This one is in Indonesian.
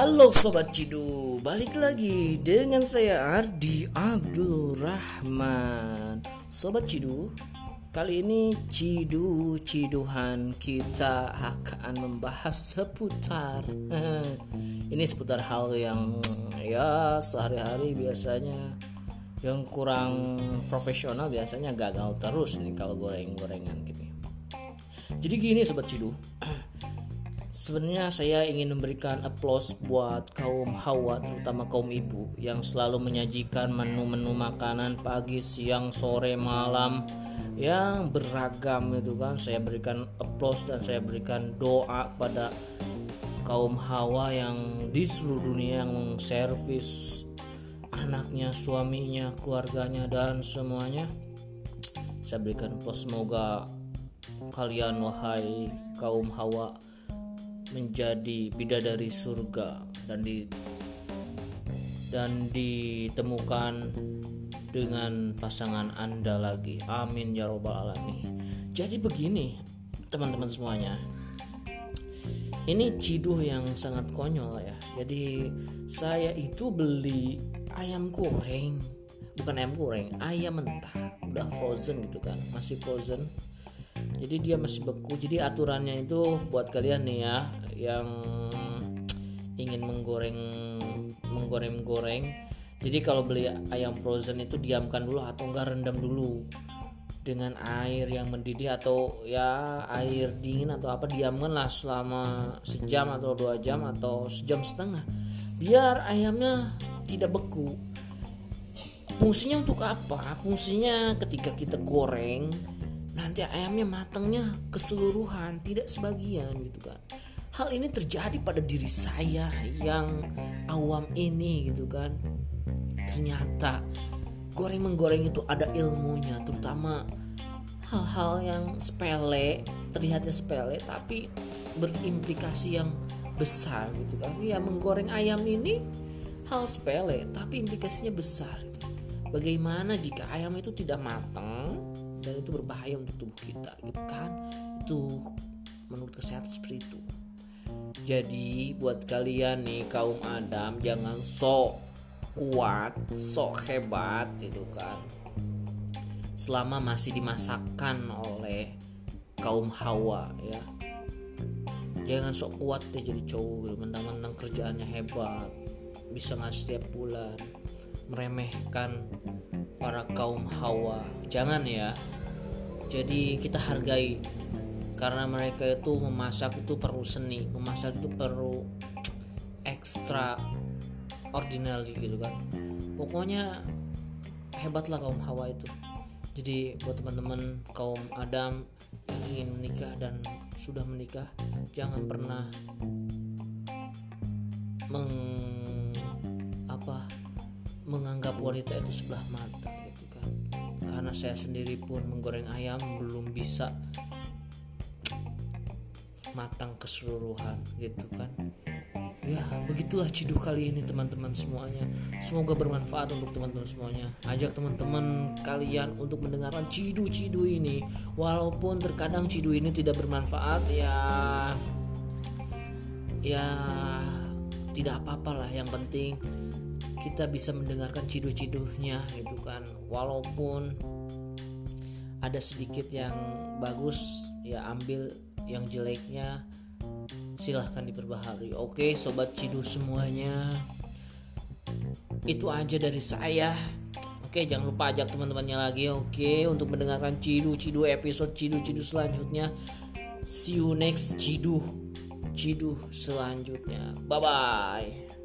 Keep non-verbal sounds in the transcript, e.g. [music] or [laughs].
Halo Sobat Cidu, balik lagi dengan saya Ardi Abdul Rahman Sobat Cidu, kali ini Cidu Ciduhan kita akan membahas seputar [laughs] Ini seputar hal yang ya sehari-hari biasanya yang kurang profesional biasanya gagal terus nih kalau goreng-gorengan gitu Jadi gini Sobat Cidu [clears throat] Sebenarnya saya ingin memberikan applause buat kaum hawa terutama kaum ibu yang selalu menyajikan menu-menu makanan pagi, siang, sore, malam yang beragam itu kan. Saya berikan applause dan saya berikan doa pada kaum hawa yang di seluruh dunia yang servis anaknya, suaminya, keluarganya dan semuanya. Saya berikan applause semoga kalian wahai kaum hawa menjadi bidadari surga dan di dan ditemukan dengan pasangan Anda lagi. Amin ya robbal alamin. Jadi begini, teman-teman semuanya. Ini ciduh yang sangat konyol ya. Jadi saya itu beli ayam goreng, bukan ayam goreng, ayam mentah, udah frozen gitu kan, masih frozen jadi dia masih beku. Jadi aturannya itu buat kalian nih ya yang ingin menggoreng menggoreng-goreng. Jadi kalau beli ayam frozen itu diamkan dulu atau enggak rendam dulu. Dengan air yang mendidih atau ya air dingin atau apa diamkan lah selama sejam atau dua jam atau sejam setengah. Biar ayamnya tidak beku. Fungsinya untuk apa? Fungsinya ketika kita goreng nanti ayamnya matangnya keseluruhan tidak sebagian gitu kan hal ini terjadi pada diri saya yang awam ini gitu kan. Ternyata goreng menggoreng itu ada ilmunya terutama hal-hal yang sepele terlihatnya sepele tapi berimplikasi yang besar gitu kan. Ya menggoreng ayam ini hal sepele tapi implikasinya besar gitu. bagaimana jika ayam itu tidak matang dan itu berbahaya untuk tubuh kita gitu kan? Itu menurut kesehatan seperti itu. Jadi buat kalian nih kaum Adam jangan sok kuat sok hebat itu kan? Selama masih dimasakkan oleh kaum Hawa ya. Jangan sok kuat deh jadi cowok gitu. mentang-mentang kerjaannya hebat bisa ngasih setiap bulan meremehkan para kaum hawa. Jangan ya. Jadi kita hargai karena mereka itu memasak itu perlu seni memasak itu perlu ekstra ordinary gitu kan. Pokoknya hebatlah kaum hawa itu. Jadi buat teman-teman kaum Adam ingin menikah dan sudah menikah jangan pernah wanita itu sebelah mata gitu kan. Karena saya sendiri pun menggoreng ayam belum bisa matang keseluruhan gitu kan. Ya begitulah ciduh kali ini teman-teman semuanya. Semoga bermanfaat untuk teman-teman semuanya. Ajak teman-teman kalian untuk mendengarkan cidu-cidu ini. Walaupun terkadang cidu ini tidak bermanfaat ya ya tidak apa-apa lah. Yang penting kita bisa mendengarkan ciduh-ciduhnya gitu kan. Walaupun ada sedikit yang bagus ya ambil yang jeleknya silahkan diperbaharui. Oke sobat ciduh semuanya. Itu aja dari saya. Oke jangan lupa ajak teman-temannya lagi Oke untuk mendengarkan cidu-cidu episode cidu-cidu selanjutnya. See you next cidu Cidu selanjutnya. Bye bye